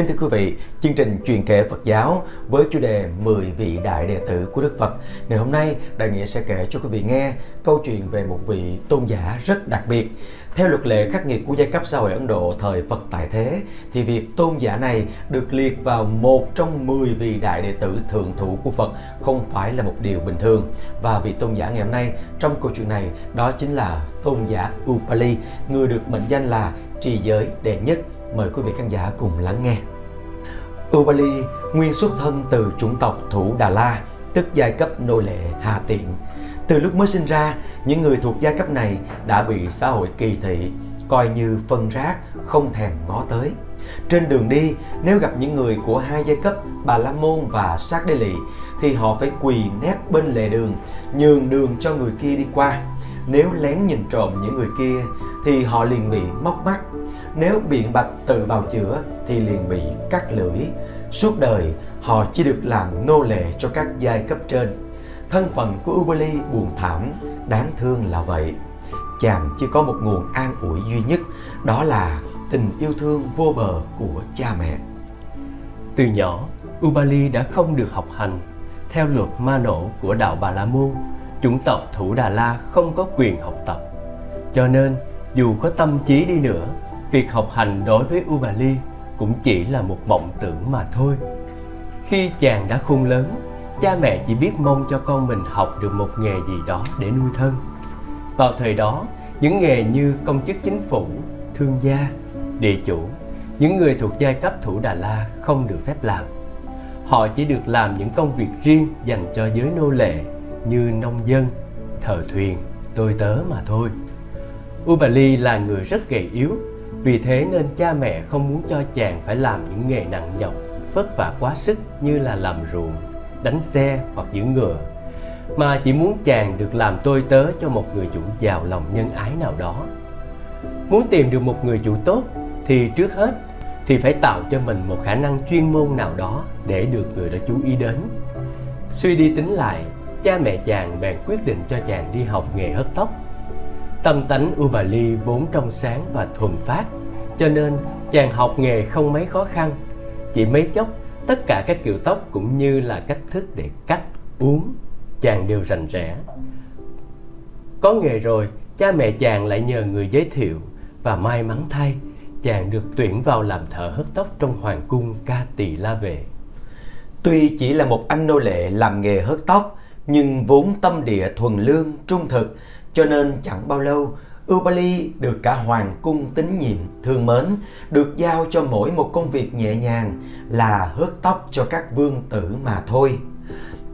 Kính thưa quý vị, chương trình truyền kể Phật giáo với chủ đề 10 vị đại đệ tử của Đức Phật. Ngày hôm nay, Đại Nghĩa sẽ kể cho quý vị nghe câu chuyện về một vị tôn giả rất đặc biệt. Theo luật lệ khắc nghiệt của giai cấp xã hội Ấn Độ thời Phật tại thế, thì việc tôn giả này được liệt vào một trong 10 vị đại đệ tử thượng thủ của Phật không phải là một điều bình thường. Và vị tôn giả ngày hôm nay trong câu chuyện này đó chính là tôn giả Upali, người được mệnh danh là trì giới đệ nhất Mời quý vị khán giả cùng lắng nghe. Ubali nguyên xuất thân từ chủng tộc Thủ Đà La, tức giai cấp nô lệ Hà Tiện. Từ lúc mới sinh ra, những người thuộc giai cấp này đã bị xã hội kỳ thị, coi như phân rác, không thèm ngó tới. Trên đường đi, nếu gặp những người của hai giai cấp Bà La Môn và Sát Đế Lị thì họ phải quỳ nép bên lề đường, nhường đường cho người kia đi qua. Nếu lén nhìn trộm những người kia thì họ liền bị móc mắt nếu biện bạch tự bào chữa thì liền bị cắt lưỡi. Suốt đời họ chỉ được làm nô lệ cho các giai cấp trên. Thân phận của Ubali buồn thảm, đáng thương là vậy. Chàng chỉ có một nguồn an ủi duy nhất, đó là tình yêu thương vô bờ của cha mẹ. Từ nhỏ, Ubali đã không được học hành. Theo luật ma nổ của đạo Bà La Môn, chủng tộc Thủ Đà La không có quyền học tập. Cho nên, dù có tâm trí đi nữa việc học hành đối với Ubali cũng chỉ là một mộng tưởng mà thôi. Khi chàng đã khôn lớn, cha mẹ chỉ biết mong cho con mình học được một nghề gì đó để nuôi thân. Vào thời đó, những nghề như công chức chính phủ, thương gia, địa chủ, những người thuộc giai cấp thủ Đà La không được phép làm. Họ chỉ được làm những công việc riêng dành cho giới nô lệ như nông dân, thợ thuyền, tôi tớ mà thôi. Ubali là người rất gầy yếu vì thế nên cha mẹ không muốn cho chàng phải làm những nghề nặng nhọc, vất vả quá sức như là làm ruộng, đánh xe hoặc giữ ngựa, mà chỉ muốn chàng được làm tôi tớ cho một người chủ giàu lòng nhân ái nào đó. Muốn tìm được một người chủ tốt thì trước hết thì phải tạo cho mình một khả năng chuyên môn nào đó để được người đó chú ý đến. Suy đi tính lại, cha mẹ chàng bèn quyết định cho chàng đi học nghề hớt tóc Tâm tánh Ubali vốn trong sáng và thuần phát, cho nên chàng học nghề không mấy khó khăn. Chỉ mấy chốc, tất cả các kiểu tóc cũng như là cách thức để cắt, uống, chàng đều rành rẽ. Có nghề rồi, cha mẹ chàng lại nhờ người giới thiệu và may mắn thay, chàng được tuyển vào làm thợ hớt tóc trong hoàng cung Ca Tỳ La Vệ. Tuy chỉ là một anh nô lệ làm nghề hớt tóc, nhưng vốn tâm địa thuần lương, trung thực cho nên chẳng bao lâu, Ubali được cả hoàng cung tín nhiệm, thương mến, được giao cho mỗi một công việc nhẹ nhàng là hớt tóc cho các vương tử mà thôi.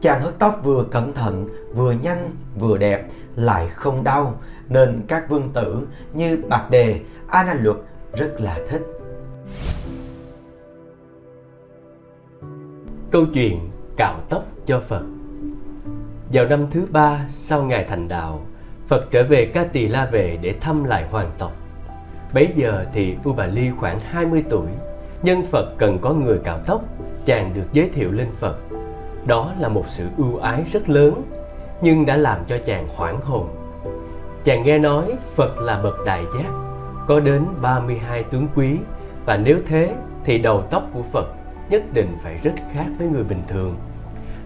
Chàng hớt tóc vừa cẩn thận, vừa nhanh, vừa đẹp, lại không đau, nên các vương tử như Bạc Đề, A Luật rất là thích. Câu chuyện cạo tóc cho Phật Vào năm thứ ba sau ngày thành đạo, Phật trở về Ca Tỳ La Vệ để thăm lại hoàng tộc. Bấy giờ thì U Bà Ly khoảng 20 tuổi, nhân Phật cần có người cạo tóc, chàng được giới thiệu lên Phật. Đó là một sự ưu ái rất lớn, nhưng đã làm cho chàng hoảng hồn. Chàng nghe nói Phật là bậc đại giác, có đến 32 tướng quý và nếu thế thì đầu tóc của Phật nhất định phải rất khác với người bình thường.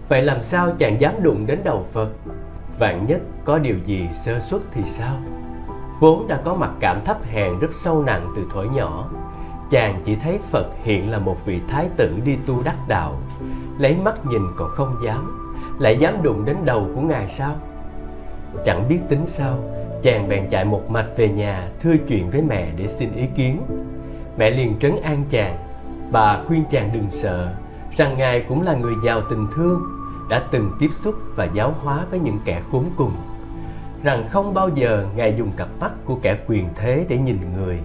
Vậy làm sao chàng dám đụng đến đầu Phật? Vạn nhất có điều gì sơ xuất thì sao? Vốn đã có mặc cảm thấp hèn rất sâu nặng từ thuở nhỏ Chàng chỉ thấy Phật hiện là một vị thái tử đi tu đắc đạo Lấy mắt nhìn còn không dám, Lại dám đụng đến đầu của Ngài sao? Chẳng biết tính sao, Chàng bèn chạy một mạch về nhà Thưa chuyện với mẹ để xin ý kiến Mẹ liền trấn an chàng, Bà khuyên chàng đừng sợ, Rằng Ngài cũng là người giàu tình thương đã từng tiếp xúc và giáo hóa với những kẻ khốn cùng, rằng không bao giờ ngài dùng cặp mắt của kẻ quyền thế để nhìn người.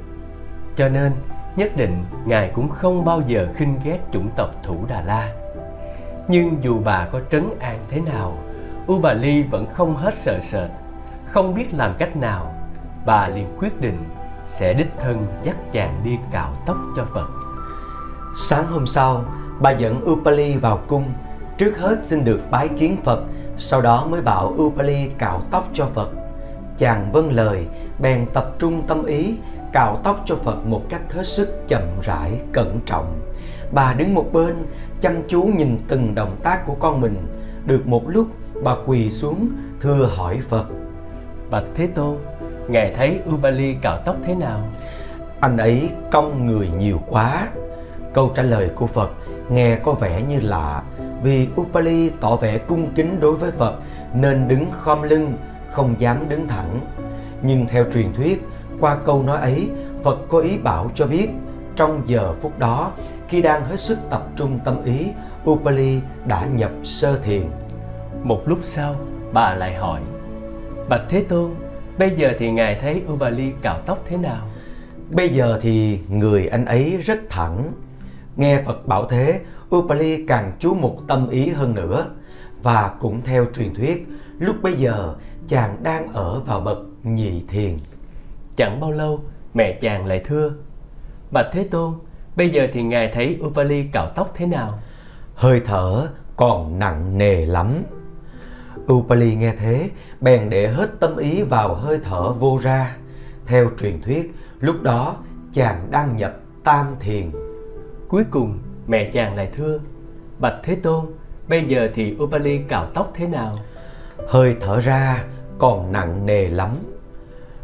Cho nên, nhất định ngài cũng không bao giờ khinh ghét chủng tộc thủ đà la. Nhưng dù bà có trấn an thế nào, u bà ly vẫn không hết sợ sệt, không biết làm cách nào, bà liền quyết định sẽ đích thân dắt chàng đi cạo tóc cho phật. Sáng hôm sau, bà dẫn upali vào cung Trước hết xin được bái kiến Phật, sau đó mới bảo Upali cạo tóc cho Phật. Chàng vâng lời, bèn tập trung tâm ý, cạo tóc cho Phật một cách hết sức chậm rãi, cẩn trọng. Bà đứng một bên, chăm chú nhìn từng động tác của con mình. Được một lúc, bà quỳ xuống, thưa hỏi Phật. Bạch Thế Tôn, Ngài thấy Ubali cạo tóc thế nào? Anh ấy cong người nhiều quá. Câu trả lời của Phật nghe có vẻ như lạ vì Upali tỏ vẻ cung kính đối với Phật nên đứng khom lưng, không dám đứng thẳng. Nhưng theo truyền thuyết, qua câu nói ấy, Phật có ý bảo cho biết trong giờ phút đó, khi đang hết sức tập trung tâm ý, Upali đã nhập sơ thiền. Một lúc sau, bà lại hỏi, Bạch Thế Tôn, bây giờ thì Ngài thấy Upali cạo tóc thế nào? Bây giờ thì người anh ấy rất thẳng. Nghe Phật bảo thế, Upali càng chú mục tâm ý hơn nữa. Và cũng theo truyền thuyết, lúc bây giờ chàng đang ở vào bậc nhị thiền. Chẳng bao lâu, mẹ chàng lại thưa, Bạch Thế Tôn, bây giờ thì Ngài thấy Upali cạo tóc thế nào? Hơi thở còn nặng nề lắm. Upali nghe thế, bèn để hết tâm ý vào hơi thở vô ra. Theo truyền thuyết, lúc đó chàng đang nhập tam thiền. Cuối cùng, mẹ chàng lại thưa, Bạch Thế Tôn, bây giờ thì Upali cạo tóc thế nào? Hơi thở ra còn nặng nề lắm.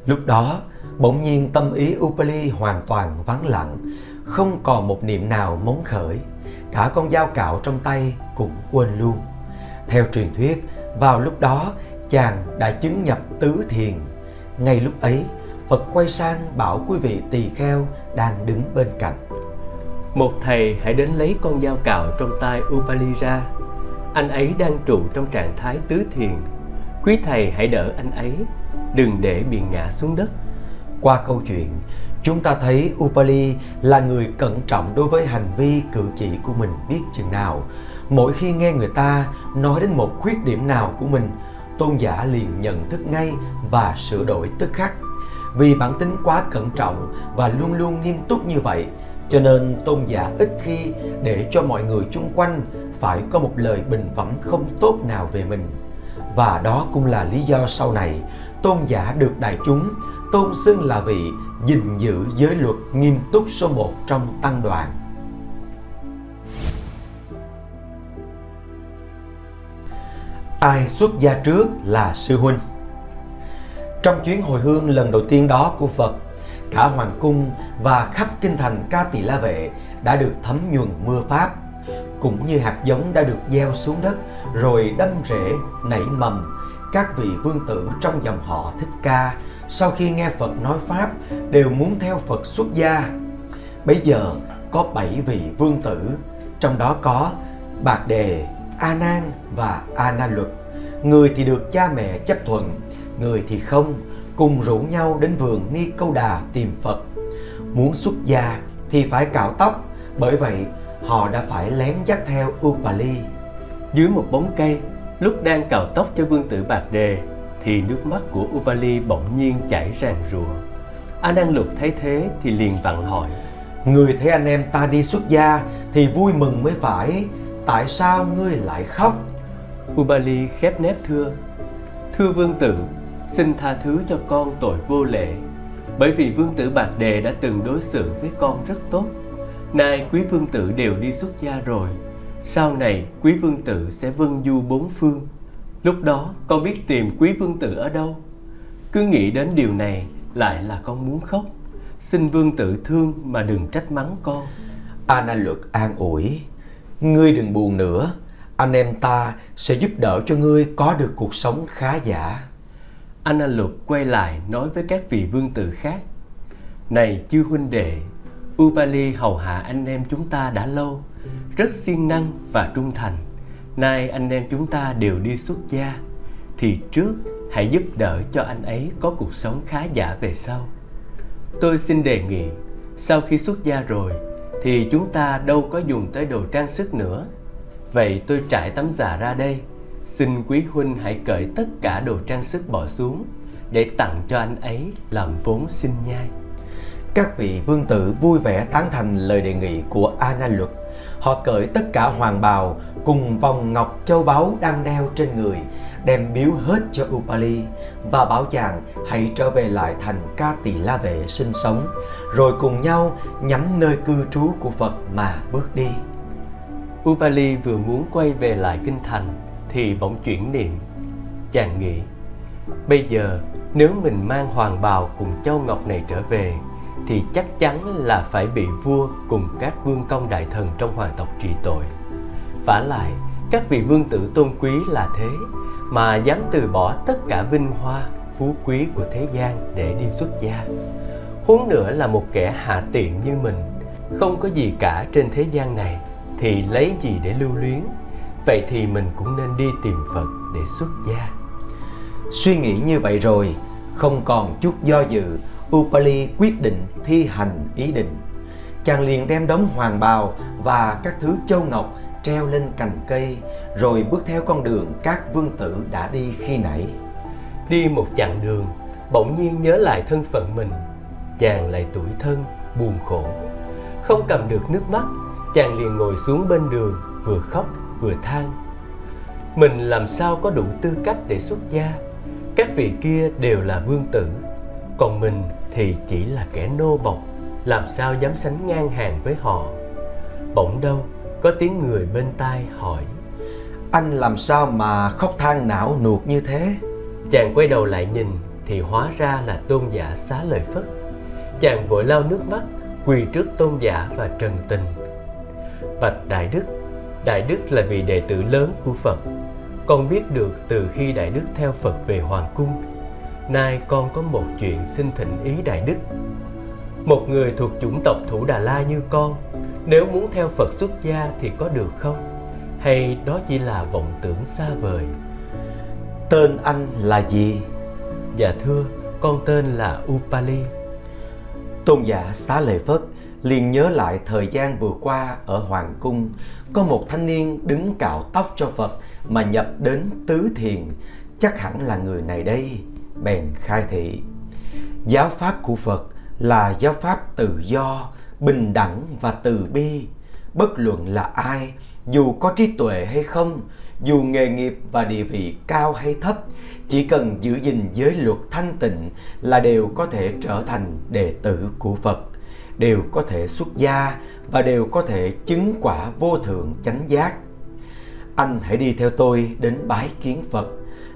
Lúc đó, bỗng nhiên tâm ý Upali hoàn toàn vắng lặng, không còn một niệm nào móng khởi. Cả con dao cạo trong tay cũng quên luôn. Theo truyền thuyết, vào lúc đó chàng đã chứng nhập tứ thiền. Ngay lúc ấy, Phật quay sang bảo quý vị tỳ kheo đang đứng bên cạnh. Một thầy hãy đến lấy con dao cạo trong tay Upali ra. Anh ấy đang trụ trong trạng thái tứ thiền. Quý thầy hãy đỡ anh ấy, đừng để bị ngã xuống đất. Qua câu chuyện, chúng ta thấy Upali là người cẩn trọng đối với hành vi cử chỉ của mình biết chừng nào. Mỗi khi nghe người ta nói đến một khuyết điểm nào của mình, tôn giả liền nhận thức ngay và sửa đổi tức khắc. Vì bản tính quá cẩn trọng và luôn luôn nghiêm túc như vậy, cho nên tôn giả ít khi để cho mọi người chung quanh phải có một lời bình phẩm không tốt nào về mình. Và đó cũng là lý do sau này tôn giả được đại chúng tôn xưng là vị gìn giữ giới luật nghiêm túc số một trong tăng đoàn. Ai xuất gia trước là sư huynh. Trong chuyến hồi hương lần đầu tiên đó của Phật, cả hoàng cung và khắp kinh thành Ca Tỳ La Vệ đã được thấm nhuần mưa pháp, cũng như hạt giống đã được gieo xuống đất rồi đâm rễ nảy mầm. Các vị vương tử trong dòng họ Thích Ca sau khi nghe Phật nói pháp đều muốn theo Phật xuất gia. Bây giờ có bảy vị vương tử, trong đó có Bạc Đề, A Nan và A Na Luật. Người thì được cha mẹ chấp thuận, người thì không, cùng rủ nhau đến vườn Ni Câu Đà tìm Phật. Muốn xuất gia thì phải cạo tóc, bởi vậy họ đã phải lén dắt theo Upali. Dưới một bóng cây, lúc đang cạo tóc cho vương tử Bạc Đề, thì nước mắt của Upali bỗng nhiên chảy ràng rùa. A Nan Luật thấy thế thì liền vặn hỏi: Người thấy anh em ta đi xuất gia thì vui mừng mới phải, tại sao ngươi lại khóc? Ubali khép nép thưa: Thưa vương tử, xin tha thứ cho con tội vô lệ, bởi vì vương tử Bạc Đề đã từng đối xử với con rất tốt. Nay quý vương tử đều đi xuất gia rồi, sau này quý vương tử sẽ vân du bốn phương. Lúc đó con biết tìm quý vương tử ở đâu. Cứ nghĩ đến điều này lại là con muốn khóc. Xin vương tử thương mà đừng trách mắng con. Ana luật an ủi Ngươi đừng buồn nữa. Anh em ta sẽ giúp đỡ cho ngươi có được cuộc sống khá giả. Ana luật quay lại nói với các vị vương tử khác, Này chư huynh đệ, Ubali hầu hạ anh em chúng ta đã lâu, Rất siêng năng và trung thành. Nay anh em chúng ta đều đi xuất gia, thì trước hãy giúp đỡ cho anh ấy có cuộc sống khá giả về sau. Tôi xin đề nghị, sau khi xuất gia rồi, thì chúng ta đâu có dùng tới đồ trang sức nữa. Vậy tôi trải tấm giả ra đây xin quý huynh hãy cởi tất cả đồ trang sức bỏ xuống để tặng cho anh ấy làm vốn sinh nhai các vị vương tử vui vẻ tán thành lời đề nghị của Ana Luật Họ cởi tất cả hoàng bào cùng vòng ngọc châu báu đang đeo trên người, đem biếu hết cho Upali và bảo chàng hãy trở về lại thành Ca Tỳ La Vệ sinh sống, rồi cùng nhau nhắm nơi cư trú của Phật mà bước đi. Upali vừa muốn quay về lại kinh thành thì bỗng chuyển niệm. Chàng nghĩ, bây giờ nếu mình mang hoàng bào cùng châu ngọc này trở về thì chắc chắn là phải bị vua cùng các vương công đại thần trong hoàng tộc trị tội. vả lại, các vị vương tử tôn quý là thế mà dám từ bỏ tất cả vinh hoa, phú quý của thế gian để đi xuất gia. Huống nữa là một kẻ hạ tiện như mình, không có gì cả trên thế gian này thì lấy gì để lưu luyến vậy thì mình cũng nên đi tìm phật để xuất gia. Suy nghĩ như vậy rồi không còn chút do dự upali quyết định thi hành ý định. Chàng liền đem đống hoàng bào và các thứ châu ngọc treo lên cành cây rồi bước theo con đường các vương tử đã đi khi nãy. Đi một chặng đường bỗng nhiên nhớ lại thân phận mình. Chàng lại tuổi thân buồn khổ. Không cầm được nước mắt chàng liền ngồi xuống bên đường vừa khóc vừa than mình làm sao có đủ tư cách để xuất gia? Các vị kia đều là vương tử còn mình thì chỉ là kẻ nô bộc làm sao dám sánh ngang hàng với họ? Bỗng đâu có tiếng người bên tai hỏi. Anh làm sao mà khóc than não nuột như thế? Chàng quay đầu lại nhìn thì hóa ra là tôn giả xá lời phất. Chàng vội lau nước mắt quỳ trước tôn giả và trần tình. Bạch đại đức đại đức là vị đệ tử lớn của phật. Con biết được từ khi đại đức theo phật về hoàng cung nay con có một chuyện xin thỉnh ý đại đức. Một người thuộc chủng tộc thủ đà la như con nếu muốn theo phật xuất gia thì có được không? Hay đó chỉ là vọng tưởng xa vời? Tên anh là gì? Dạ thưa con tên là upali. Tôn giả xá lợi phất liền nhớ lại thời gian vừa qua ở hoàng cung, có một thanh niên đứng cạo tóc cho phật mà nhập đến tứ thiền. Chắc hẳn là người này đây, bèn khai thị. Giáo pháp của phật là giáo pháp tự do, bình đẳng và từ bi. Bất luận là ai, dù có trí tuệ hay không, dù nghề nghiệp và địa vị cao hay thấp, chỉ cần giữ gìn giới luật thanh tịnh là đều có thể trở thành đệ tử của phật đều có thể xuất gia và đều có thể chứng quả vô thượng chánh giác. Anh hãy đi theo tôi đến bái kiến Phật.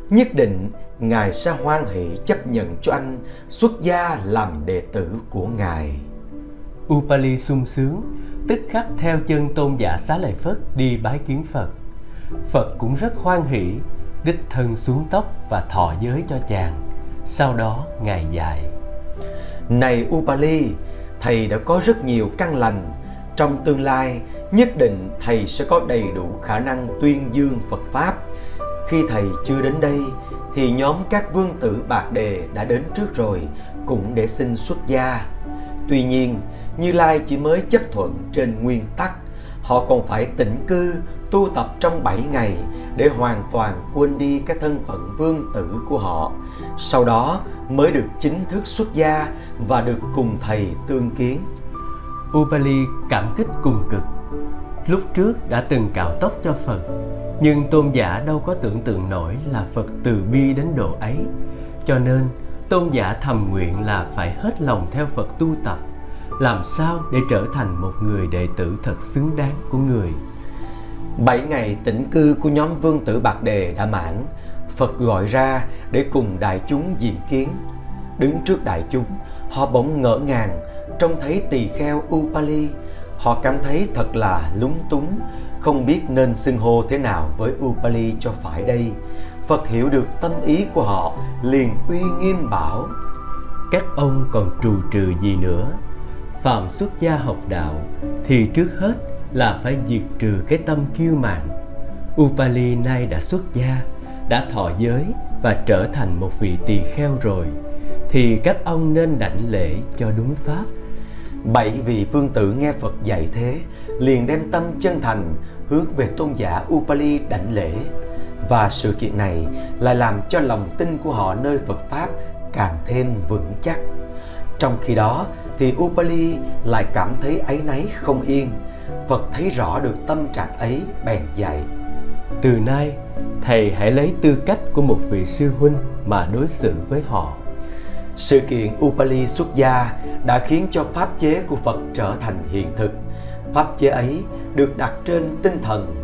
Nhất định Ngài sẽ hoan hỷ chấp nhận cho anh xuất gia làm đệ tử của Ngài. Upali sung sướng, tức khắc theo chân tôn giả xá lợi Phất đi bái kiến Phật. Phật cũng rất hoan hỷ, đích thân xuống tóc và thọ giới cho chàng. Sau đó Ngài dạy. Này Upali, thầy đã có rất nhiều căn lành. Trong tương lai, nhất định thầy sẽ có đầy đủ khả năng tuyên dương phật pháp. Khi thầy chưa đến đây, thì nhóm các vương tử bạc đề đã đến trước rồi, cũng để xin xuất gia. Tuy nhiên, như lai chỉ mới chấp thuận trên nguyên tắc, họ còn phải tĩnh cư tu tập trong 7 ngày để hoàn toàn quên đi cái thân phận vương tử của họ. Sau đó mới được chính thức xuất gia và được cùng thầy tương kiến. Upali cảm kích cùng cực. Lúc trước đã từng cạo tóc cho Phật, nhưng tôn giả đâu có tưởng tượng nổi là Phật từ bi đến độ ấy. Cho nên, tôn giả thầm nguyện là phải hết lòng theo Phật tu tập, làm sao để trở thành một người đệ tử thật xứng đáng của người. Bảy ngày tĩnh cư của nhóm vương tử Bạc Đề đã mãn, Phật gọi ra để cùng đại chúng diện kiến. Đứng trước đại chúng, họ bỗng ngỡ ngàng trông thấy tỳ kheo Upali. Họ cảm thấy thật là lúng túng, không biết nên xưng hô thế nào với Upali cho phải đây. Phật hiểu được tâm ý của họ, liền uy nghiêm bảo. Các ông còn trù trừ gì nữa? Phạm xuất gia học đạo thì trước hết là phải diệt trừ cái tâm kiêu mạn. Upali nay đã xuất gia, đã thọ giới và trở thành một vị tỳ kheo rồi, thì các ông nên đảnh lễ cho đúng pháp. Bảy vị vương tử nghe Phật dạy thế, liền đem tâm chân thành hướng về tôn giả Upali đảnh lễ. Và sự kiện này lại làm cho lòng tin của họ nơi Phật Pháp càng thêm vững chắc. Trong khi đó thì Upali lại cảm thấy áy náy không yên Phật thấy rõ được tâm trạng ấy bèn dạy Từ nay thầy hãy lấy tư cách của một vị sư huynh mà đối xử với họ sự kiện Upali xuất gia đã khiến cho pháp chế của Phật trở thành hiện thực. Pháp chế ấy được đặt trên tinh thần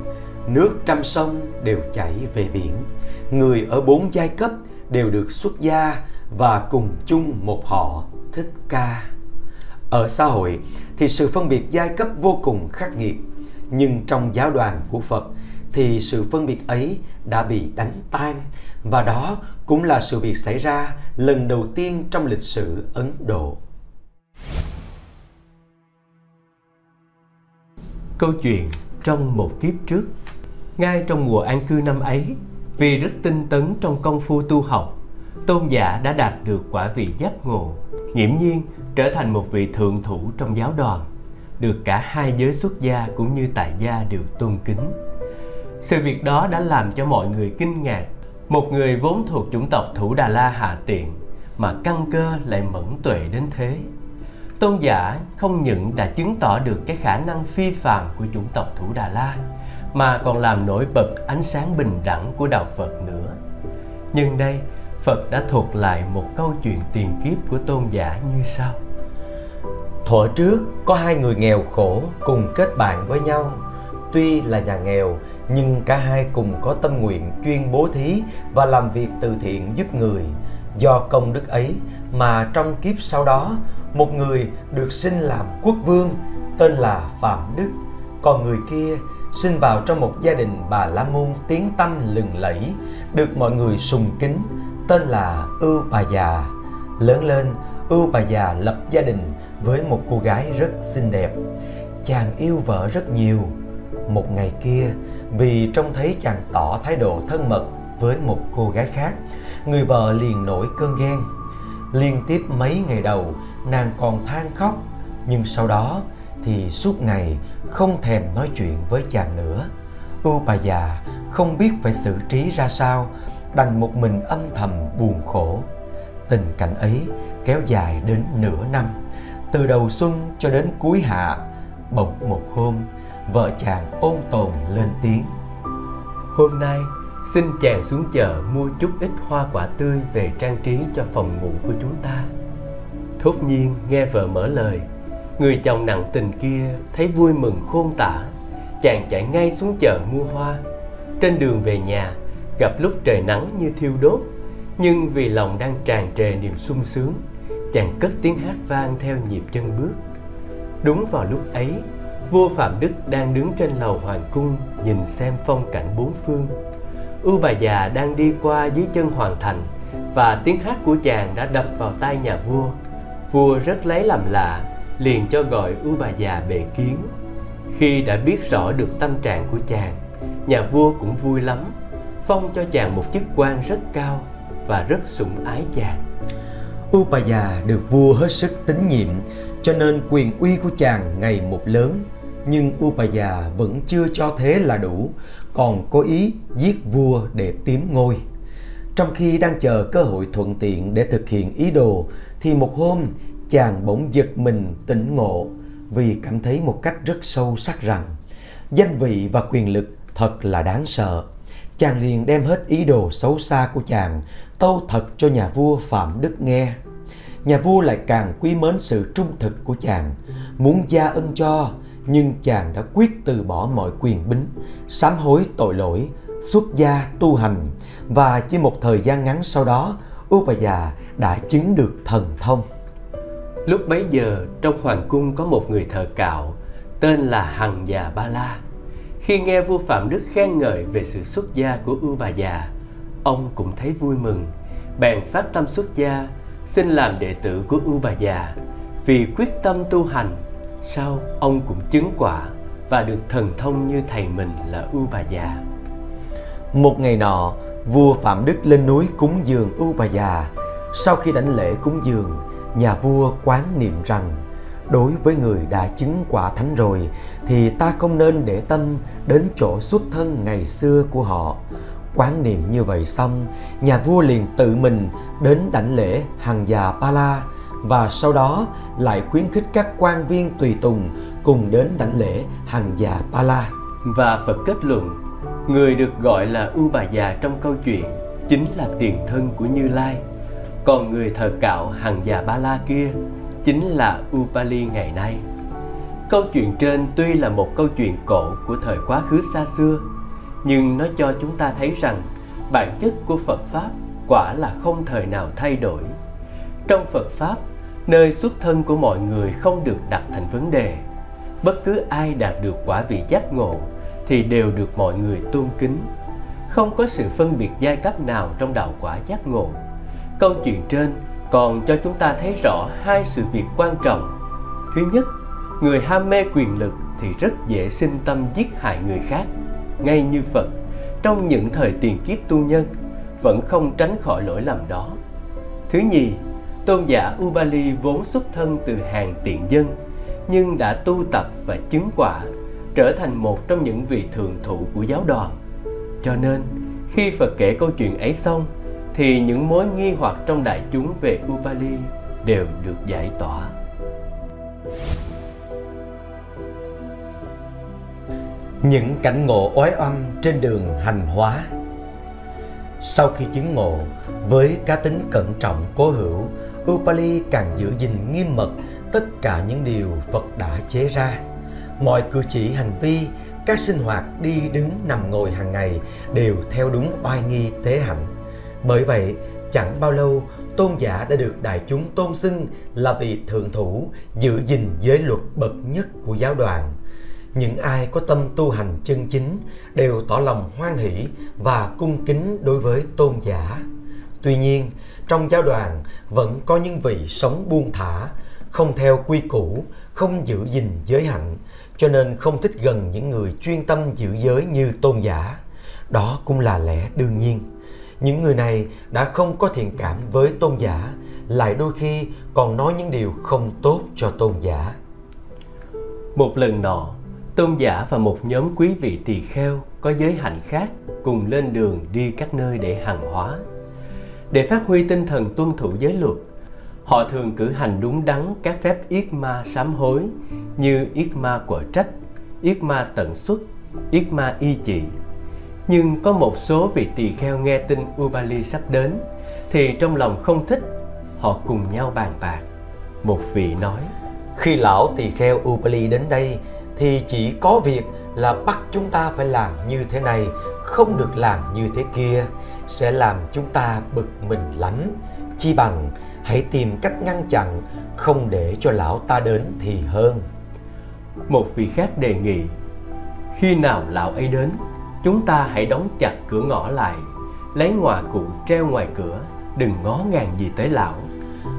nước trăm sông đều chảy về biển. Người ở bốn giai cấp đều được xuất gia và cùng chung một họ thích ca. Ở xã hội thì sự phân biệt giai cấp vô cùng khắc nghiệt, nhưng trong giáo đoàn của Phật thì sự phân biệt ấy đã bị đánh tan. Và đó cũng là sự việc xảy ra lần đầu tiên trong lịch sử Ấn Độ. Câu chuyện trong một kiếp trước. Ngay trong mùa an cư năm ấy Vì rất tinh tấn trong công phu tu học Tôn giả đã đạt được quả vị giác ngộ. Nghiễm nhiên trở thành một vị thượng thủ trong giáo đoàn Được cả hai giới xuất gia cũng như tại gia đều tôn kính Sự việc đó đã làm cho mọi người kinh ngạc một người vốn thuộc chủng tộc Thủ Đà La hạ tiện mà căn cơ lại mẫn tuệ đến thế. Tôn giả không những đã chứng tỏ được cái khả năng phi phàm của chủng tộc Thủ Đà La mà còn làm nổi bật ánh sáng bình đẳng của đạo Phật nữa. Nhưng đây, Phật đã thuật lại một câu chuyện tiền kiếp của tôn giả như sau. Thuở trước có hai người nghèo khổ cùng kết bạn với nhau. Tuy là nhà nghèo nhưng cả hai cùng có tâm nguyện chuyên bố thí và làm việc từ thiện giúp người. Do công đức ấy mà trong kiếp sau đó, một người được sinh làm quốc vương tên là Phạm Đức, còn người kia sinh vào trong một gia đình bà La Môn tiếng tâm lừng lẫy, được mọi người sùng kính, tên là Ưu Bà Già. Lớn lên, Ưu Bà Già lập gia đình với một cô gái rất xinh đẹp. Chàng yêu vợ rất nhiều. Một ngày kia, vì trông thấy chàng tỏ thái độ thân mật với một cô gái khác người vợ liền nổi cơn ghen liên tiếp mấy ngày đầu nàng còn than khóc nhưng sau đó thì suốt ngày không thèm nói chuyện với chàng nữa ưu bà già không biết phải xử trí ra sao đành một mình âm thầm buồn khổ tình cảnh ấy kéo dài đến nửa năm từ đầu xuân cho đến cuối hạ, bỗng một hôm, vợ chàng ôn tồn lên tiếng. Hôm nay, xin chàng xuống chợ mua chút ít hoa quả tươi về trang trí cho phòng ngủ của chúng ta. Thốt nhiên nghe vợ mở lời, Người chồng nặng tình kia thấy vui mừng khôn tả. Chàng chạy ngay xuống chợ mua hoa. Trên đường về nhà, gặp lúc trời nắng như thiêu đốt, Nhưng vì lòng đang tràn trề niềm sung sướng Chàng cất tiếng hát vang theo nhịp chân bước Đúng vào lúc ấy vua Phạm Đức đang đứng trên lầu hoàng cung nhìn xem phong cảnh bốn phương. Ưu bà già đang đi qua dưới chân hoàng thành và tiếng hát của chàng đã đập vào tai nhà vua. Vua rất lấy làm lạ, liền cho gọi Ưu bà già bề kiến. Khi đã biết rõ được tâm trạng của chàng, nhà vua cũng vui lắm, phong cho chàng một chức quan rất cao và rất sủng ái chàng. Upaya được vua hết sức tín nhiệm, cho nên quyền uy của chàng ngày một lớn nhưng Upaya vẫn chưa cho thế là đủ, còn có ý giết vua để tiếm ngôi. Trong khi đang chờ cơ hội thuận tiện để thực hiện ý đồ, thì một hôm chàng bỗng giật mình tỉnh ngộ vì cảm thấy một cách rất sâu sắc rằng danh vị và quyền lực thật là đáng sợ. Chàng liền đem hết ý đồ xấu xa của chàng tâu thật cho nhà vua Phạm Đức nghe. Nhà vua lại càng quý mến sự trung thực của chàng, muốn gia ân cho nhưng chàng đã quyết từ bỏ mọi quyền bính, sám hối tội lỗi, xuất gia tu hành và chỉ một thời gian ngắn sau đó, Upaya đã chứng được thần thông. Lúc bấy giờ, trong hoàng cung có một người thợ cạo tên là Hằng già Ba La. Khi nghe vua Phạm Đức khen ngợi về sự xuất gia của ưu bà già, ông cũng thấy vui mừng, bèn phát tâm xuất gia, xin làm đệ tử của ưu bà già. Vì quyết tâm tu hành sau ông cũng chứng quả và được thần thông như thầy mình là ưu bà già. Một ngày nọ vua phạm đức lên núi cúng dường ưu bà già. Sau khi đảnh lễ cúng dường nhà vua quán niệm rằng đối với người đã chứng quả thánh rồi thì ta không nên để tâm đến chỗ xuất thân ngày xưa của họ quán niệm như vậy xong nhà vua liền tự mình đến đảnh lễ hàng già pa la và sau đó lại khuyến khích các quan viên tùy tùng cùng đến đảnh lễ hàng già Pala. Và Phật kết luận, Người được gọi là U Bà Già trong câu chuyện chính là tiền thân của Như Lai. Còn người thờ cạo hàng già Ba La kia chính là Upali ngày nay. Câu chuyện trên tuy là một câu chuyện cổ của thời quá khứ xa xưa, nhưng nó cho chúng ta thấy rằng bản chất của Phật Pháp quả là không thời nào thay đổi. Trong Phật Pháp, nơi xuất thân của mọi người không được đặt thành vấn đề. Bất cứ ai đạt được quả vị giác ngộ thì đều được mọi người tôn kính. Không có sự phân biệt giai cấp nào trong đạo quả giác ngộ. Câu chuyện trên còn cho chúng ta thấy rõ hai sự việc quan trọng. Thứ nhất, người ham mê quyền lực thì rất dễ sinh tâm giết hại người khác, ngay như Phật trong những thời tiền kiếp tu nhân vẫn không tránh khỏi lỗi lầm đó. Thứ nhì, tôn giả Ubali vốn xuất thân từ hàng tiện dân nhưng đã tu tập và chứng quả trở thành một trong những vị thượng thủ của giáo đoàn. Cho nên, khi Phật kể câu chuyện ấy xong, thì những mối nghi hoặc trong đại chúng về Upali đều được giải tỏa. Những cảnh ngộ oái oăm trên đường hành hóa Sau khi chứng ngộ, với cá tính cẩn trọng cố hữu, Upali càng giữ gìn nghiêm mật tất cả những điều Phật đã chế ra. Mọi cử chỉ hành vi, các sinh hoạt đi đứng nằm ngồi hàng ngày đều theo đúng oai nghi tế hạnh. Bởi vậy, chẳng bao lâu tôn giả đã được đại chúng tôn xưng là vị thượng thủ giữ gìn giới luật bậc nhất của giáo đoàn. Những ai có tâm tu hành chân chính đều tỏ lòng hoan hỷ và cung kính đối với tôn giả. Tuy nhiên, trong giáo đoàn vẫn có những vị sống buông thả, không theo quy củ, không giữ gìn giới hạnh, cho nên không thích gần những người chuyên tâm giữ giới như tôn giả. Đó cũng là lẽ đương nhiên. Những người này đã không có thiện cảm với tôn giả, lại đôi khi còn nói những điều không tốt cho tôn giả. Một lần nọ, tôn giả và một nhóm quý vị tỳ kheo có giới hạnh khác cùng lên đường đi các nơi để hàng hóa. Để phát huy tinh thần tuân thủ giới luật, họ thường cử hành đúng đắn các phép yết ma sám hối như yết ma quở trách, yết ma tận xuất, yết ma y trị. Nhưng có một số vị tỳ kheo nghe tin Ubali sắp đến thì trong lòng không thích, họ cùng nhau bàn bạc. Một vị nói: Khi lão tỳ kheo Ubali đến đây thì chỉ có việc là bắt chúng ta phải làm như thế này, không được làm như thế kia, sẽ làm chúng ta bực mình lắm. Chi bằng hãy tìm cách ngăn chặn, không để cho lão ta đến thì hơn. Một vị khác đề nghị, khi nào lão ấy đến, chúng ta hãy đóng chặt cửa ngõ lại, lấy ngòa cụ treo ngoài cửa, đừng ngó ngàng gì tới lão.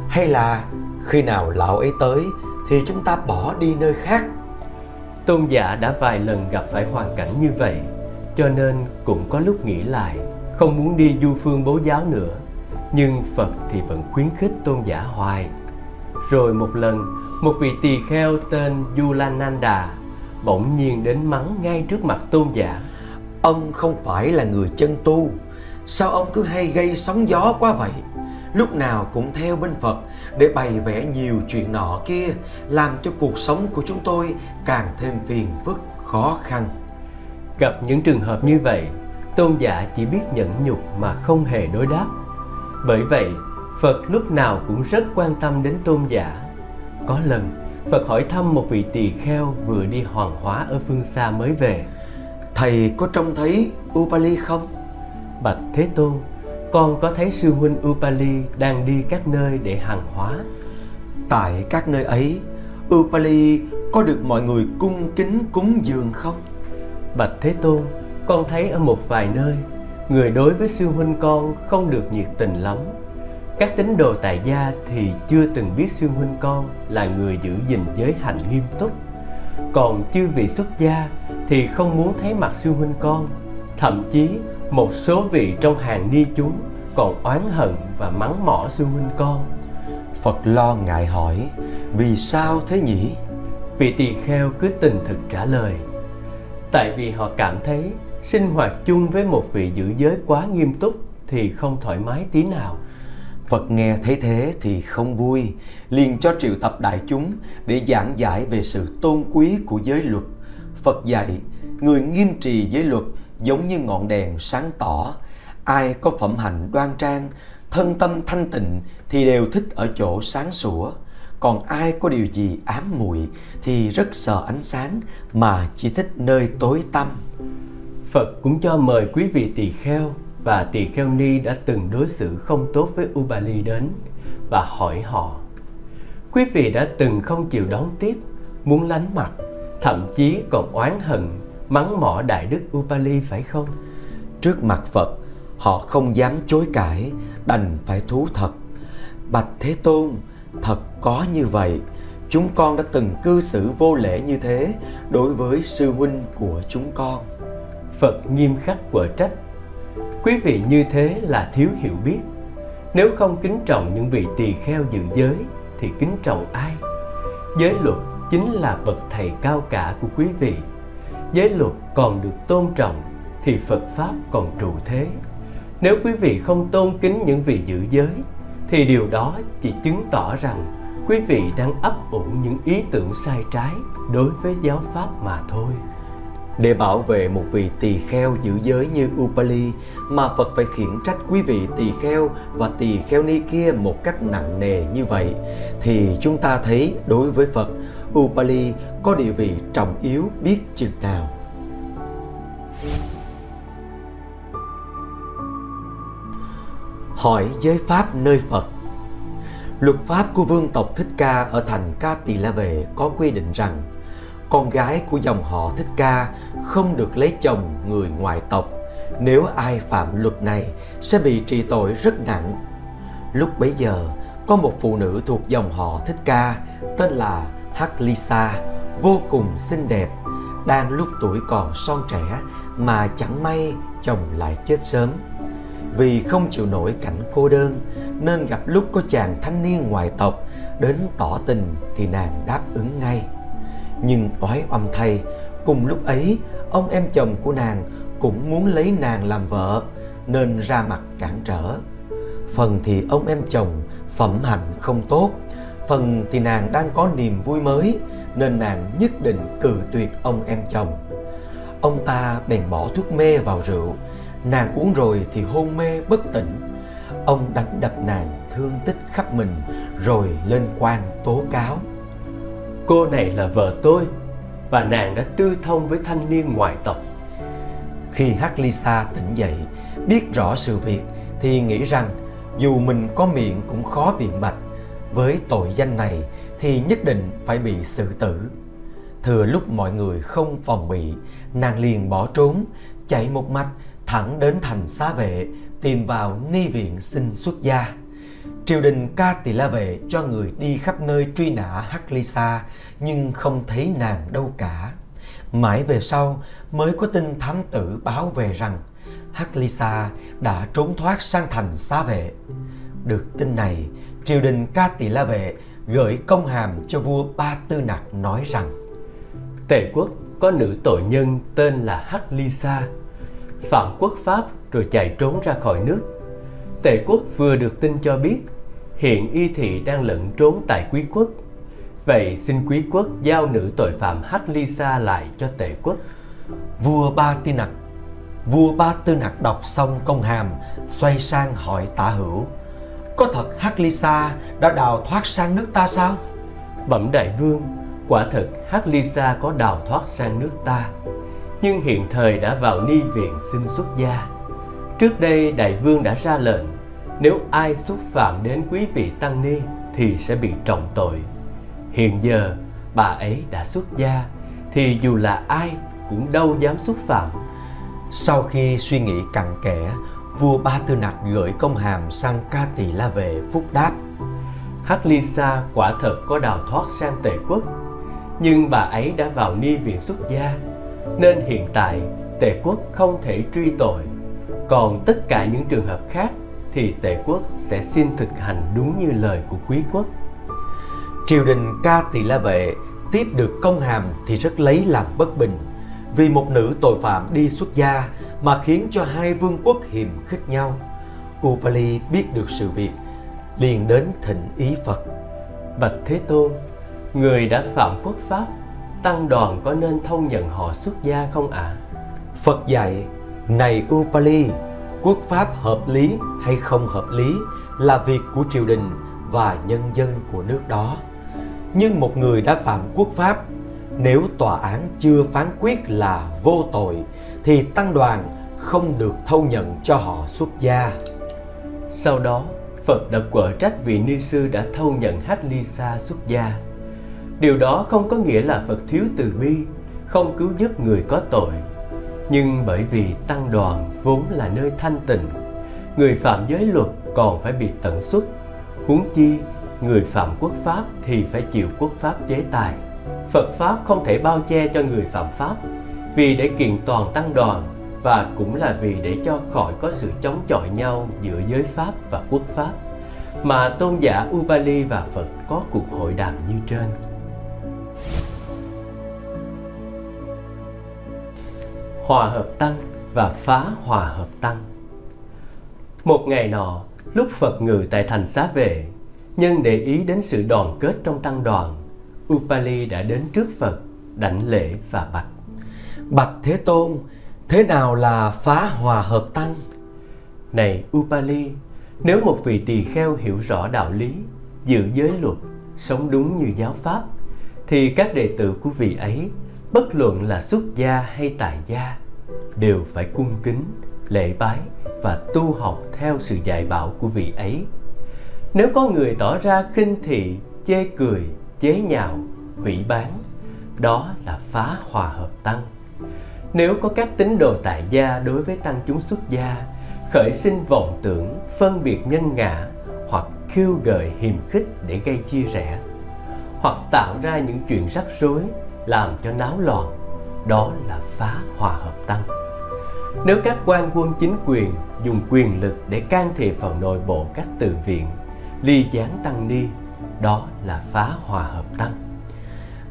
Hay là khi nào lão ấy tới thì chúng ta bỏ đi nơi khác Tôn giả đã vài lần gặp phải hoàn cảnh như vậy, cho nên cũng có lúc nghĩ lại, không muốn đi du phương bố giáo nữa. Nhưng Phật thì vẫn khuyến khích tôn giả hoài. Rồi một lần, một vị tỳ kheo tên Yulananda bỗng nhiên đến mắng ngay trước mặt tôn giả. Ông không phải là người chân tu, sao ông cứ hay gây sóng gió quá vậy? Lúc nào cũng theo bên Phật để bày vẽ nhiều chuyện nọ kia, làm cho cuộc sống của chúng tôi càng thêm phiền phức, khó khăn. Gặp những trường hợp như vậy, tôn giả chỉ biết nhẫn nhục mà không hề đối đáp. Bởi vậy, Phật lúc nào cũng rất quan tâm đến tôn giả. Có lần, Phật hỏi thăm một vị tỳ kheo vừa đi hoàng hóa ở phương xa mới về. Thầy có trông thấy Upali không? Bạch Thế Tôn, con có thấy sư huynh Upali đang đi các nơi để hàng hóa. Tại các nơi ấy, Upali có được mọi người cung kính cúng dường không? Bạch Thế Tôn, con thấy ở một vài nơi, người đối với sư huynh con không được nhiệt tình lắm. Các tín đồ tại gia thì chưa từng biết sư huynh con là người giữ gìn giới hạnh nghiêm túc. Còn chư vị xuất gia thì không muốn thấy mặt sư huynh con. Thậm chí một số vị trong hàng ni chúng còn oán hận và mắng mỏ sư huynh con Phật lo ngại hỏi Vì sao thế nhỉ? Vị tỳ kheo cứ tình thực trả lời Tại vì họ cảm thấy sinh hoạt chung với một vị giữ giới quá nghiêm túc thì không thoải mái tí nào Phật nghe thấy thế thì không vui, liền cho triệu tập đại chúng để giảng giải về sự tôn quý của giới luật. Phật dạy, người nghiêm trì giới luật giống như ngọn đèn sáng tỏ. Ai có phẩm hạnh đoan trang, thân tâm thanh tịnh thì đều thích ở chỗ sáng sủa. Còn ai có điều gì ám muội thì rất sợ ánh sáng mà chỉ thích nơi tối tăm. Phật cũng cho mời quý vị tỳ kheo và tỳ kheo ni đã từng đối xử không tốt với Ubali đến và hỏi họ Quý vị đã từng không chịu đón tiếp, muốn lánh mặt, thậm chí còn oán hận, mắng mỏ Đại Đức Upali phải không? Trước mặt Phật, họ không dám chối cãi, đành phải thú thật. Bạch Thế Tôn, thật có như vậy. Chúng con đã từng cư xử vô lễ như thế đối với sư huynh của chúng con. Phật nghiêm khắc quở trách. Quý vị như thế là thiếu hiểu biết. Nếu không kính trọng những vị tỳ kheo dự giới thì kính trọng ai? Giới luật chính là bậc thầy cao cả của quý vị. Giới luật còn được tôn trọng, thì Phật Pháp còn trụ thế. Nếu quý vị không tôn kính những vị giữ giới, thì điều đó chỉ chứng tỏ rằng quý vị đang ấp ủ những ý tưởng sai trái đối với giáo pháp mà thôi. Để bảo vệ một vị tỳ kheo giữ giới như Upali, mà Phật phải khiển trách quý vị tỳ kheo và tỳ kheo ni kia một cách nặng nề như vậy, thì chúng ta thấy đối với Phật Upali có địa vị trọng yếu biết chừng nào. Hỏi giới pháp nơi Phật Luật pháp của vương tộc Thích Ca ở thành Ca Tỳ La Vệ có quy định rằng con gái của dòng họ Thích Ca không được lấy chồng người ngoại tộc. Nếu ai phạm luật này sẽ bị trị tội rất nặng. Lúc bấy giờ, có một phụ nữ thuộc dòng họ Thích Ca tên là Hắc Lisa, vô cùng xinh đẹp, đang lúc tuổi còn son trẻ mà chẳng may chồng lại chết sớm. Vì không chịu nổi cảnh cô đơn nên gặp lúc có chàng thanh niên ngoại tộc đến tỏ tình thì nàng đáp ứng ngay nhưng oái oăm thay cùng lúc ấy ông em chồng của nàng cũng muốn lấy nàng làm vợ nên ra mặt cản trở phần thì ông em chồng phẩm hạnh không tốt phần thì nàng đang có niềm vui mới nên nàng nhất định cự tuyệt ông em chồng ông ta bèn bỏ thuốc mê vào rượu nàng uống rồi thì hôn mê bất tỉnh ông đánh đập nàng thương tích khắp mình rồi lên quan tố cáo cô này là vợ tôi và nàng đã tư thông với thanh niên ngoại tộc. Khi Hắc Lisa tỉnh dậy, biết rõ sự việc thì nghĩ rằng dù mình có miệng cũng khó biện bạch. Với tội danh này thì nhất định phải bị xử tử. Thừa lúc mọi người không phòng bị, nàng liền bỏ trốn, chạy một mạch thẳng đến thành xá vệ, tìm vào ni viện xin xuất gia. Triều đình ca tỳ la vệ cho người đi khắp nơi truy nã hắc ly sa nhưng không thấy nàng đâu cả. Mãi về sau mới có tin thám tử báo về rằng hắc ly sa đã trốn thoát sang thành xá vệ. Được tin này triều đình ca tỳ la vệ gửi công hàm cho vua ba tư nặc nói rằng tề quốc có nữ tội nhân tên là hắc ly sa phạm quốc pháp rồi chạy trốn ra khỏi nước. Tề quốc vừa được tin cho biết hiện y thị đang lẫn trốn tại quý quốc. Vậy xin quý quốc giao nữ tội phạm hắc ly sa lại cho tể quốc. Vua ba tư nặc vua ba tư nặc đọc xong công hàm xoay sang hỏi tả hữu có thật hắc ly sa đã đào thoát sang nước ta sao? Bẩm đại vương quả thật hắc ly sa có đào thoát sang nước ta nhưng hiện thời đã vào ni viện xin xuất gia. Trước đây đại vương đã ra lệnh nếu ai xúc phạm đến quý vị tăng ni thì sẽ bị trọng tội. Hiện giờ bà ấy đã xuất gia thì dù là ai cũng đâu dám xúc phạm. Sau khi suy nghĩ cặn kẽ vua ba tư nặc gửi công hàm sang ca tỳ la Vệ phúc đáp hắc ly sa quả thật có đào thoát sang tề quốc, nhưng bà ấy đã vào ni viện xuất gia, nên hiện tại tề quốc không thể truy tội còn tất cả những trường hợp khác thì tề quốc sẽ xin thực hành đúng như lời của quý quốc. Triều đình ca tỳ la vệ tiếp được công hàm thì rất lấy làm bất bình, vì một nữ tội phạm đi xuất gia mà khiến cho hai vương quốc hiềm khích nhau. Upali biết được sự việc, liền đến thỉnh ý Phật. Bạch Thế Tôn, người đã phạm quốc pháp, tăng đoàn có nên thông nhận họ xuất gia không ạ? À? Phật dạy, Này Upali, quốc pháp hợp lý hay không hợp lý là việc của triều đình và nhân dân của nước đó. Nhưng một người đã phạm quốc pháp, nếu tòa án chưa phán quyết là vô tội thì tăng đoàn không được thâu nhận cho họ xuất gia. Sau đó, Phật đã quở trách vị ni sư đã thâu nhận Hát Ly Sa xuất gia. Điều đó không có nghĩa là Phật thiếu từ bi, không cứu giúp người có tội. Nhưng bởi vì tăng đoàn vốn là nơi thanh tịnh, người phạm giới luật còn phải bị tận xuất. Huống chi, người phạm quốc pháp thì phải chịu quốc pháp chế tài. Phật pháp không thể bao che cho người phạm pháp, vì để kiện toàn tăng đoàn và cũng là vì để cho khỏi có sự chống chọi nhau giữa giới pháp và quốc pháp mà tôn giả Upali và Phật có cuộc hội đàm như trên. Hòa hợp tăng và phá hòa hợp tăng Một ngày nọ, lúc Phật ngự tại thành xá vệ, nhân để ý đến sự đoàn kết trong tăng đoàn, Upali đã đến trước Phật, đảnh lễ và bạch. Bạch Thế Tôn, thế nào là phá hòa hợp tăng? Này Upali, nếu một vị tỳ kheo hiểu rõ đạo lý, giữ giới luật, sống đúng như giáo pháp, thì các đệ tử của vị ấy, bất luận là xuất gia hay tại gia, đều phải cung kính, lễ bái và tu học theo sự dạy bảo của vị ấy. Nếu có người tỏ ra khinh thị, chê cười, chế nhạo, hủy bán, đó là phá hòa hợp tăng. Nếu có các tín đồ tại gia đối với tăng chúng xuất gia, khởi sinh vọng tưởng, phân biệt nhân ngã, hoặc khiêu gợi hiềm khích để gây chia rẽ, hoặc tạo ra những chuyện rắc rối, làm cho náo loạn, đó là phá hòa hợp tăng nếu các quan quân chính quyền dùng quyền lực để can thiệp vào nội bộ các từ viện, ly gián tăng ni, đó là phá hòa hợp tăng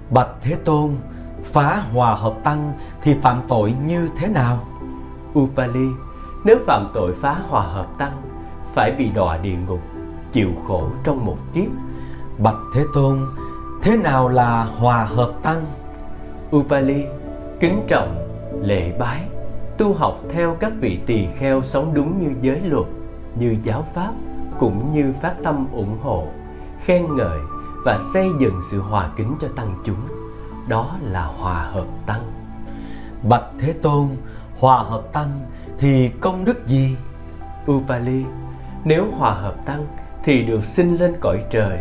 bạch thế tôn phá hòa hợp tăng thì phạm tội như thế nào? Upali nếu phạm tội phá hòa hợp tăng phải bị đọa địa ngục chịu khổ trong một kiếp. Bạch thế tôn thế nào là hòa hợp tăng? Upali kính trọng lễ bái tu học theo các vị tỳ kheo sống đúng như giới luật như giáo pháp cũng như phát tâm ủng hộ khen ngợi và xây dựng sự hòa kính cho tăng chúng đó là hòa hợp tăng bạch thế tôn hòa hợp tăng thì công đức gì? Upali, nếu hòa hợp tăng thì được sinh lên cõi trời,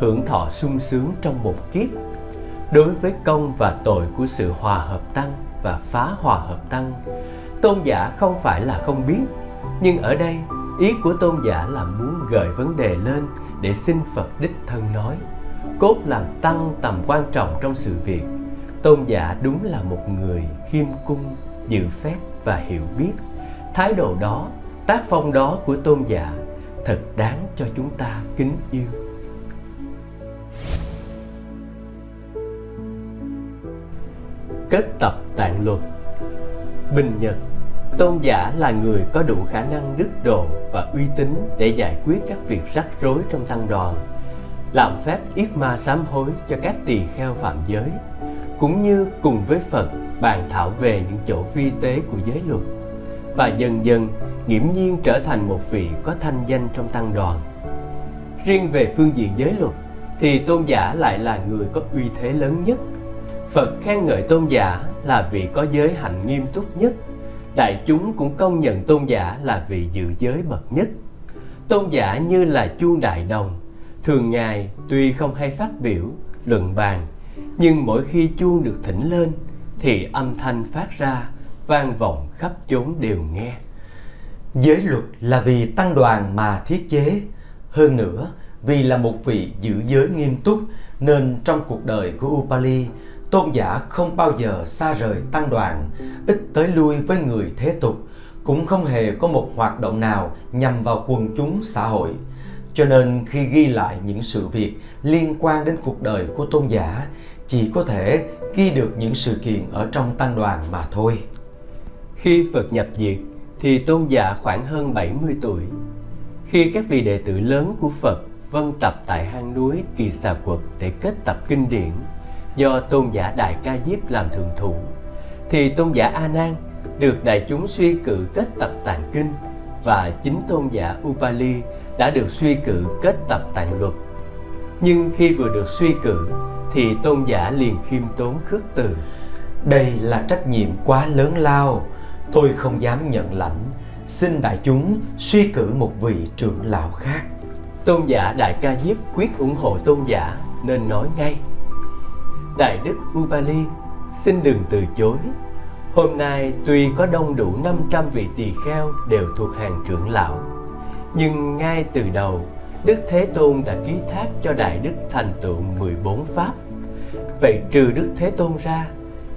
hưởng thọ sung sướng trong một kiếp. Đối với công và tội của sự hòa hợp tăng và phá hòa hợp tăng, tôn giả không phải là không biết, nhưng ở đây ý của tôn giả là muốn gợi vấn đề lên để xin Phật đích thân nói. Cốt làm tăng tầm quan trọng trong sự việc. Tôn giả đúng là một người khiêm cung, dự phép và hiểu biết. Thái độ đó tác phong đó của tôn giả thật đáng cho chúng ta kính yêu. Kết tập tạng luật. Bình nhật tôn giả là người có đủ khả năng đức độ và uy tín để giải quyết các việc rắc rối trong tăng đoàn làm phép yết ma sám hối cho các tỳ kheo phạm giới cũng như cùng với phật bàn thảo về những chỗ vi tế của giới luật và dần dần nghiễm nhiên trở thành một vị có thanh danh trong tăng đoàn. Riêng về phương diện giới luật thì tôn giả lại là người có uy thế lớn nhất. Phật khen ngợi tôn giả là vị có giới hạnh nghiêm túc nhất. Đại chúng cũng công nhận tôn giả là vị giữ giới bậc nhất. Tôn giả như là chuông đại đồng, thường ngày tuy không hay phát biểu, luận bàn, nhưng mỗi khi chuông được thỉnh lên thì âm thanh phát ra vang vọng khắp chốn đều nghe. Giới luật là vì tăng đoàn mà thiết chế, hơn nữa vì là một vị giữ giới nghiêm túc nên trong cuộc đời của Upali, tôn giả không bao giờ xa rời tăng đoàn, ít tới lui với người thế tục, cũng không hề có một hoạt động nào nhằm vào quần chúng xã hội. Cho nên khi ghi lại những sự việc liên quan đến cuộc đời của tôn giả, chỉ có thể ghi được những sự kiện ở trong tăng đoàn mà thôi. Khi Phật nhập diệt thì tôn giả khoảng hơn 70 tuổi. Khi các vị đệ tử lớn của Phật vân tập tại hang núi Kỳ Xà Quật để kết tập kinh điển do tôn giả Đại Ca Diếp làm thượng thủ, thì tôn giả A Nan được đại chúng suy cử kết tập tạng kinh và chính tôn giả Upali đã được suy cử kết tập tạng luật. Nhưng khi vừa được suy cử thì tôn giả liền khiêm tốn khước từ. Đây là trách nhiệm quá lớn lao, tôi không dám nhận lãnh. Xin đại chúng suy cử một vị trưởng lão khác. Tôn giả Đại Ca Diếp quyết ủng hộ tôn giả nên nói ngay. Đại Đức Upali, xin đừng từ chối. Hôm nay tuy có đông đủ 500 vị tỳ kheo đều thuộc hàng trưởng lão, nhưng ngay từ đầu, Đức Thế Tôn đã ký thác cho Đại Đức thành tựu 14 Pháp. Vậy trừ Đức Thế Tôn ra,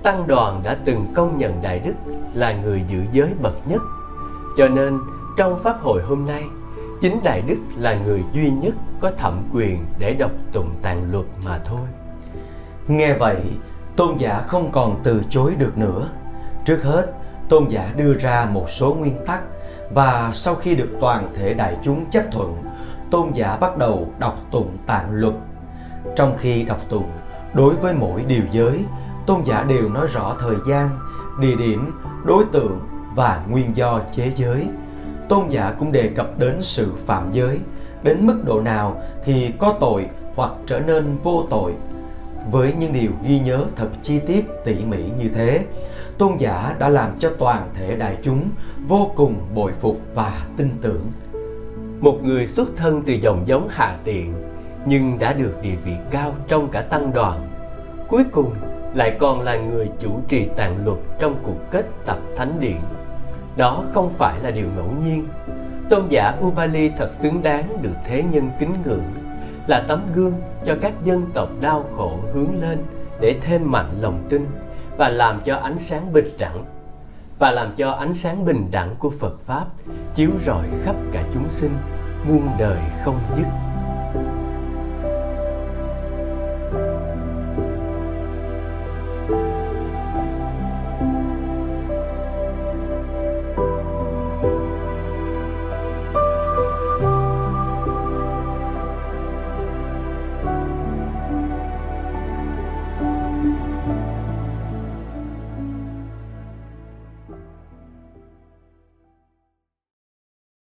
Tăng đoàn đã từng công nhận Đại Đức là người giữ giới bậc nhất. Cho nên, trong Pháp hội hôm nay, chính Đại Đức là người duy nhất có thẩm quyền để đọc tụng tạng luật mà thôi. Nghe vậy, tôn giả không còn từ chối được nữa. Trước hết, tôn giả đưa ra một số nguyên tắc và sau khi được toàn thể đại chúng chấp thuận, tôn giả bắt đầu đọc tụng tạng luật. Trong khi đọc tụng, đối với mỗi điều giới, tôn giả đều nói rõ thời gian, địa điểm, đối tượng và nguyên do chế giới. Tôn giả cũng đề cập đến sự phạm giới, đến mức độ nào thì có tội hoặc trở nên vô tội. Với những điều ghi nhớ thật chi tiết tỉ mỉ như thế, tôn giả đã làm cho toàn thể đại chúng vô cùng bội phục và tin tưởng. Một người xuất thân từ dòng giống hạ tiện nhưng đã được địa vị cao trong cả tăng đoàn. Cuối cùng lại còn là người chủ trì tạng luật trong cuộc kết tập thánh điện. Đó không phải là điều ngẫu nhiên. Tôn giả Ubali thật xứng đáng được thế nhân kính ngưỡng, là tấm gương cho các dân tộc đau khổ hướng lên để thêm mạnh lòng tin và làm cho ánh sáng bình đẳng. Và làm cho ánh sáng bình đẳng của Phật pháp chiếu rọi khắp cả chúng sinh muôn đời không dứt.